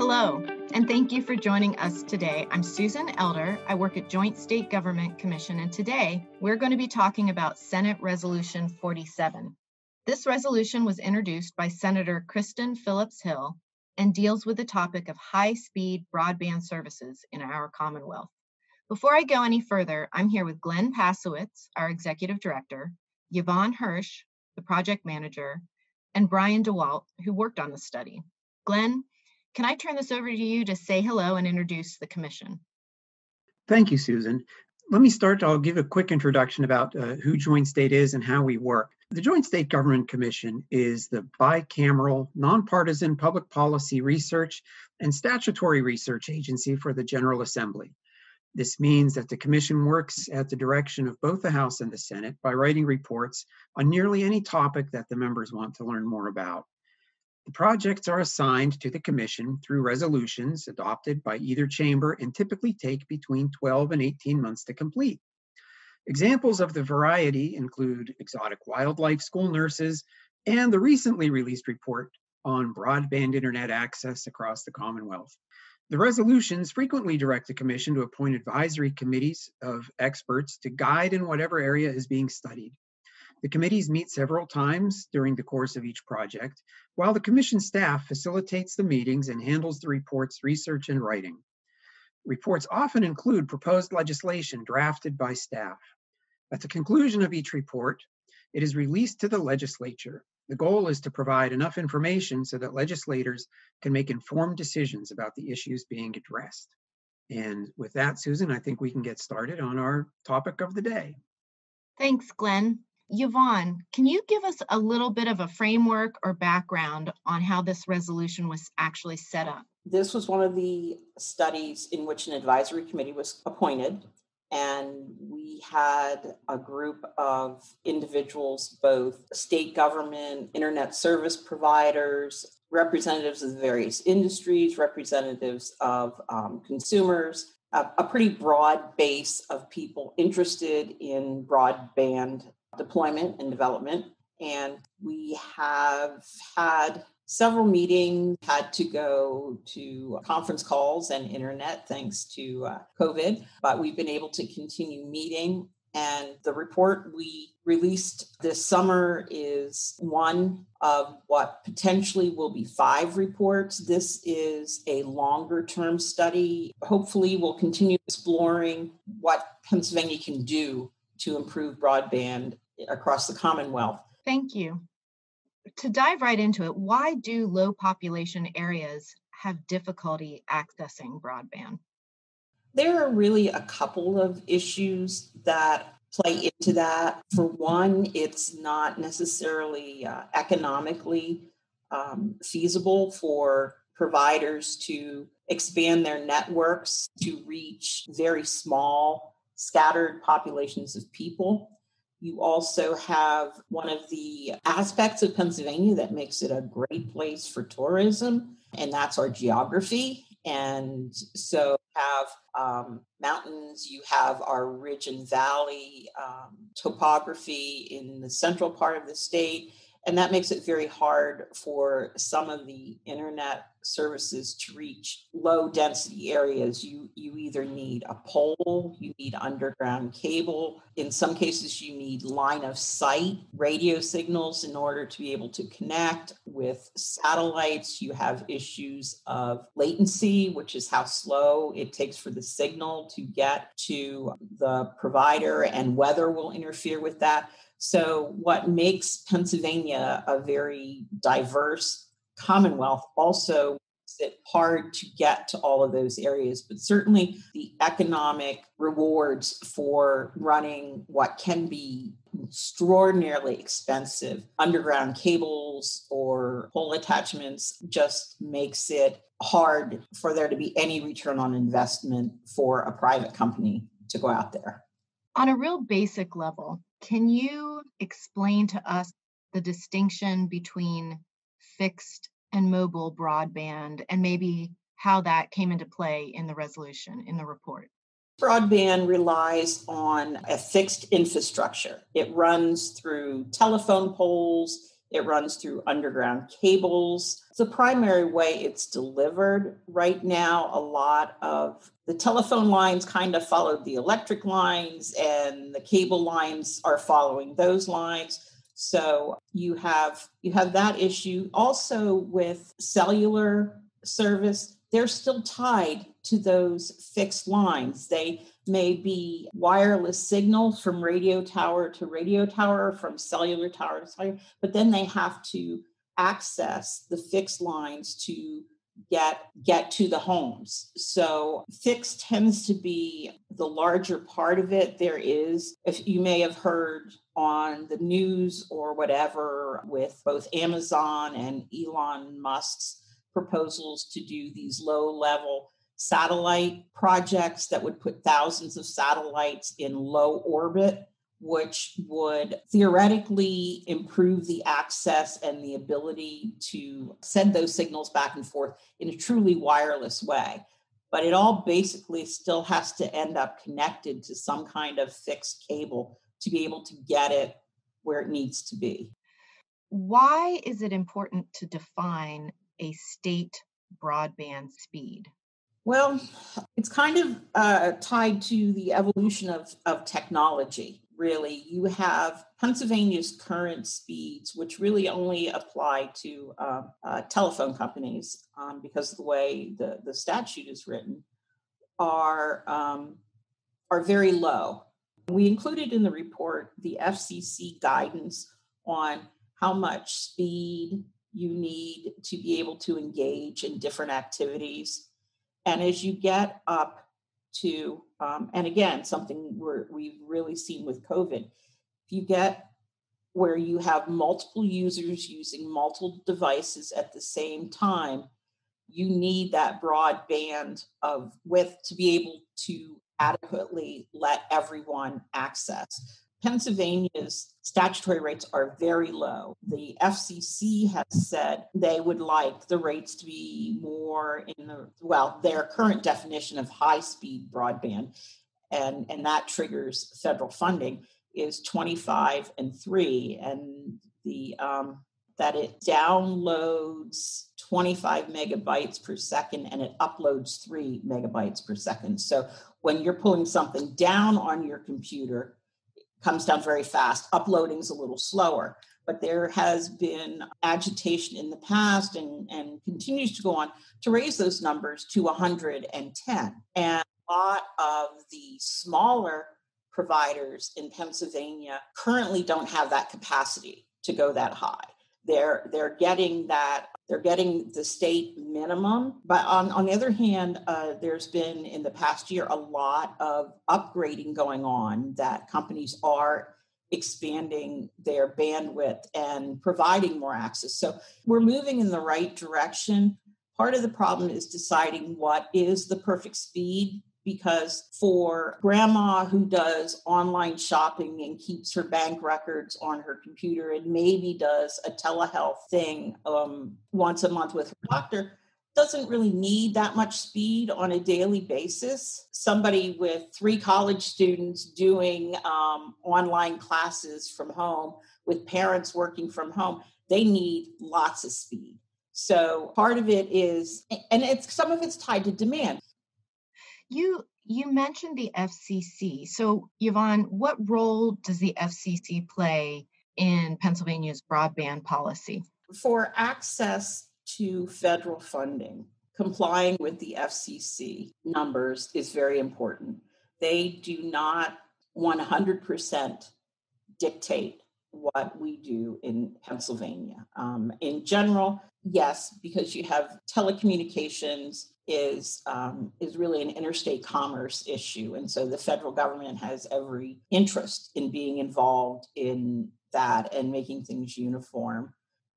Hello, and thank you for joining us today. I'm Susan Elder. I work at Joint State Government Commission, and today we're going to be talking about Senate Resolution 47. This resolution was introduced by Senator Kristin Phillips Hill and deals with the topic of high speed broadband services in our Commonwealth. Before I go any further, I'm here with Glenn Pasewicz, our Executive Director, Yvonne Hursh, the Project Manager, and Brian DeWalt, who worked on the study. Glenn, can I turn this over to you to say hello and introduce the Commission? Thank you, Susan. Let me start. I'll give a quick introduction about uh, who Joint State is and how we work. The Joint State Government Commission is the bicameral, nonpartisan public policy research and statutory research agency for the General Assembly. This means that the Commission works at the direction of both the House and the Senate by writing reports on nearly any topic that the members want to learn more about. The projects are assigned to the Commission through resolutions adopted by either chamber and typically take between 12 and 18 months to complete. Examples of the variety include exotic wildlife school nurses and the recently released report on broadband internet access across the Commonwealth. The resolutions frequently direct the Commission to appoint advisory committees of experts to guide in whatever area is being studied. The committees meet several times during the course of each project, while the commission staff facilitates the meetings and handles the report's research and writing. Reports often include proposed legislation drafted by staff. At the conclusion of each report, it is released to the legislature. The goal is to provide enough information so that legislators can make informed decisions about the issues being addressed. And with that, Susan, I think we can get started on our topic of the day. Thanks, Glenn. Yvonne, can you give us a little bit of a framework or background on how this resolution was actually set up? This was one of the studies in which an advisory committee was appointed. And we had a group of individuals, both state government, internet service providers, representatives of various industries, representatives of um, consumers, a pretty broad base of people interested in broadband deployment and development. And we have had several meetings, had to go to conference calls and internet thanks to uh, COVID, but we've been able to continue meeting. And the report we released this summer is one of what potentially will be five reports. This is a longer term study. Hopefully, we'll continue exploring what Pennsylvania can do to improve broadband across the Commonwealth. Thank you. To dive right into it, why do low population areas have difficulty accessing broadband? There are really a couple of issues that play into that. For one, it's not necessarily uh, economically um, feasible for providers to expand their networks to reach very small, scattered populations of people. You also have one of the aspects of Pennsylvania that makes it a great place for tourism, and that's our geography. And so have um, mountains, you have our ridge and valley um, topography in the central part of the state, and that makes it very hard for some of the internet services to reach low density areas. You you either need a pole you need underground cable. In some cases you need line of sight radio signals in order to be able to connect with satellites. You have issues of latency which is how slow it takes for the signal to get to the provider and weather will interfere with that so, what makes Pennsylvania a very diverse Commonwealth also makes it hard to get to all of those areas, but certainly the economic rewards for running what can be extraordinarily expensive underground cables or pole attachments just makes it hard for there to be any return on investment for a private company to go out there. On a real basic level, can you explain to us the distinction between fixed and mobile broadband and maybe how that came into play in the resolution in the report? Broadband relies on a fixed infrastructure. It runs through telephone poles, It runs through underground cables. The primary way it's delivered right now, a lot of the telephone lines kind of followed the electric lines, and the cable lines are following those lines. So you have you have that issue. Also with cellular service, they're still tied to those fixed lines. They may be wireless signal from radio tower to radio tower, from cellular tower to cellular, but then they have to access the fixed lines to get get to the homes. So fixed tends to be the larger part of it. There is if you may have heard on the news or whatever with both amazon and elon musk's proposals to do these low level satellite projects that would put thousands of satellites in low orbit, which would theoretically improve the access and the ability to send those signals back and forth in a truly wireless way. But it all basically still has to end up connected to some kind of fixed cable to be able to get it where it needs to be. Why is it important to define a state broadband speed? Well, it's kind of uh, tied to the evolution of, of technology, really. You have Pennsylvania's current speeds, which really only apply to uh, uh, telephone companies um, because of the way the, the statute is written, are, um, are very low. We included in the report the FCC guidance on how much speed you need to be able to engage in different activities and as you get up to, um, and again, something we're, we've really seen with COVID, if you get where you have multiple users using multiple devices at the same time, you need that broadband of width to be able to adequately let everyone access. Pennsylvania's statutory rates are very low. The FCC has said they would like the rates to be more in the, well, their current definition of high speed broadband, and, and that triggers federal funding, is 25 and 3. And the, um, that it downloads 25 megabytes per second and it uploads 3 megabytes per second. So when you're pulling something down on your computer, comes down very fast. Uploading is a little slower. But there has been agitation in the past and, and continues to go on to raise those numbers to 110. And a lot of the smaller providers in Pennsylvania currently don't have that capacity to go that high. They're they're getting that they're getting the state minimum. But on, on the other hand, uh, there's been in the past year a lot of upgrading going on that companies are expanding their bandwidth and providing more access. So we're moving in the right direction. Part of the problem is deciding what is the perfect speed because for grandma who does online shopping and keeps her bank records on her computer and maybe does a telehealth thing um, once a month with her doctor doesn't really need that much speed on a daily basis. Somebody with three college students doing um, online classes from home with parents working from home they need lots of speed. So part of it is and it's some of it's tied to demand you you mentioned the FCC. So, Yvonne, what role does the FCC play in Pennsylvania's broadband policy? For access to federal funding, complying with the FCC numbers is very important. They do not 100% dictate what we do in Pennsylvania. Um, in general, yes, because you have telecommunications is um, is really an interstate commerce issue, and so the federal government has every interest in being involved in that and making things uniform.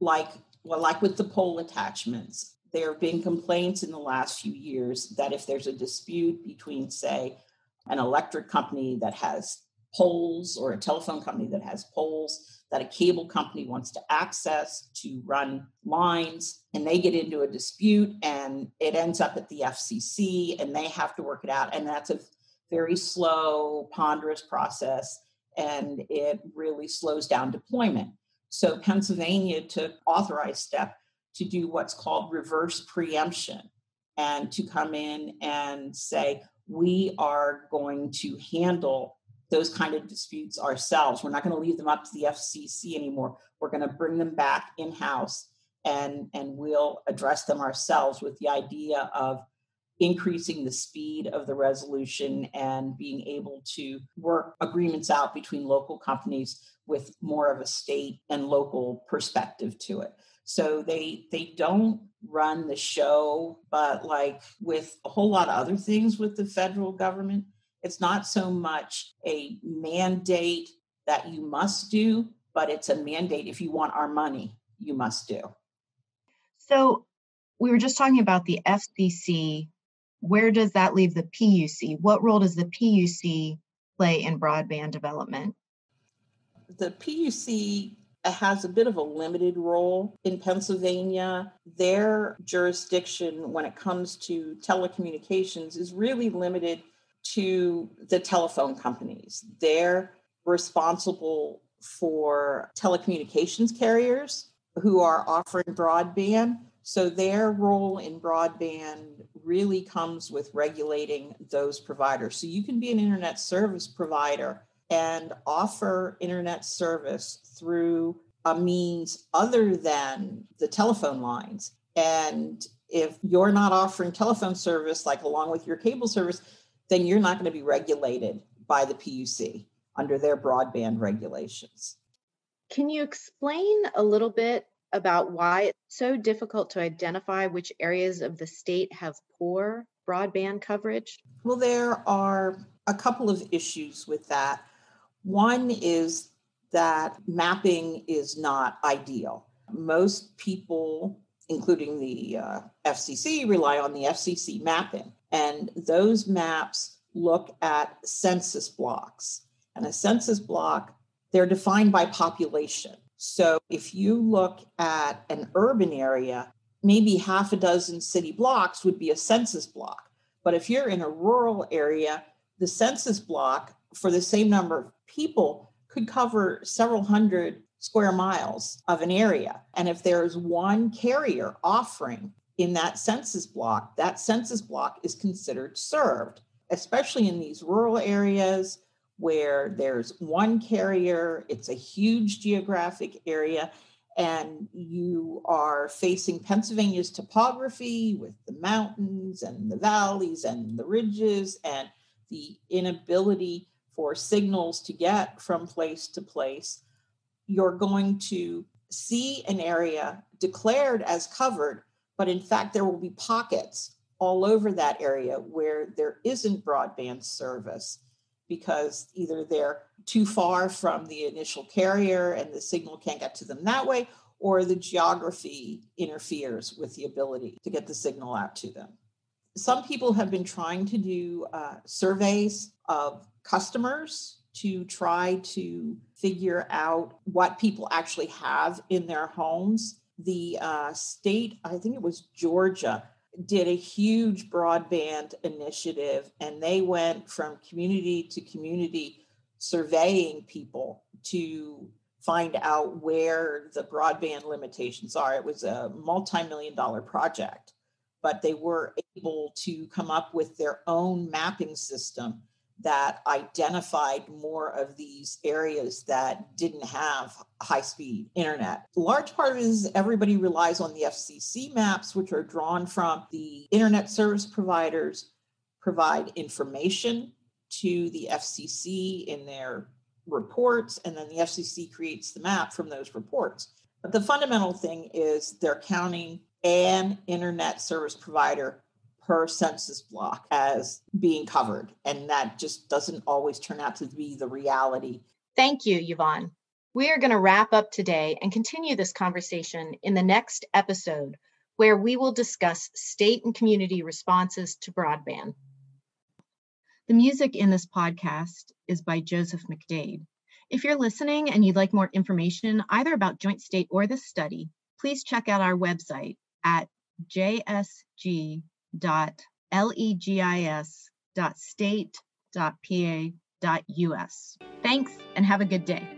Like well, like with the pole attachments, there have been complaints in the last few years that if there's a dispute between, say, an electric company that has poles or a telephone company that has poles that a cable company wants to access to run lines and they get into a dispute and it ends up at the FCC and they have to work it out. And that's a very slow ponderous process and it really slows down deployment. So Pennsylvania took authorized step to do what's called reverse preemption and to come in and say, we are going to handle those kind of disputes ourselves. We're not going to leave them up to the FCC anymore. We're going to bring them back in house and, and we'll address them ourselves with the idea of increasing the speed of the resolution and being able to work agreements out between local companies with more of a state and local perspective to it so they they don't run the show but like with a whole lot of other things with the federal government it's not so much a mandate that you must do but it's a mandate. If you want our money you must do. So we were just talking about the fcc where does that leave the puc what role does the puc play in broadband development? The puc has a bit of a limited role in Pennsylvania. Their jurisdiction, when it comes to telecommunications, is really limited to the telephone companies. They're responsible for telecommunications carriers who are offering broadband. So their role in broadband really comes with regulating those providers. So you can be an internet service provider and offer internet service through a means other than the telephone lines. And if you're not offering telephone service, like along with your cable service, then you're not going to be regulated by the PUC under their broadband regulations. Can you explain a little bit about why it's so difficult to identify which areas of the state have poor broadband coverage? Well, there are a couple of issues with that. One is that mapping is not ideal. Most people, including the uh, FCC, rely on the FCC mapping, and those maps look at census blocks. And a census block, they're defined by population. So if you look at an urban area, maybe half a dozen city blocks would be a census block. But if you're in a rural area, the census block for the same number of people could cover several hundred square miles of an area. And if there's one carrier offering in that census block, that census block is considered served, especially in these rural areas where there's one carrier, it's a huge geographic area, and you are facing Pennsylvania's topography with the mountains and the valleys and the ridges and the inability for signals to get from place to place, you're going to see an area declared as covered, but in fact, there will be pockets all over that area where there isn't broadband service because either they're too far from the initial carrier and the signal can't get to them that way, or the geography interferes with the ability to get the signal out to them. Some people have been trying to do uh, surveys of customers to try to figure out what people actually have in their homes. The uh, state, I think it was Georgia, did a huge broadband initiative and they went from community to community surveying people to find out where the broadband limitations are. It was a multi million dollar project, but they were able to come up with their own mapping system that identified more of these areas that didn't have high speed internet. Large part of it is everybody relies on the FCC maps, which are drawn from the internet service providers, provide information to the FCC in their reports, and then the FCC creates the map from those reports. But the fundamental thing is they're counting an internet service provider per census block as being covered. And that just doesn't always turn out to be the reality. Thank you, Yvonne. We are going to wrap up today and continue this conversation in the next episode, where we will discuss state and community responses to broadband. The music in this podcast is by Joseph McDade. If you're listening and you'd like more information either about Joint State or this study, please check out our website at jsg www.legis.state.pa.us. Thanks and have a good day.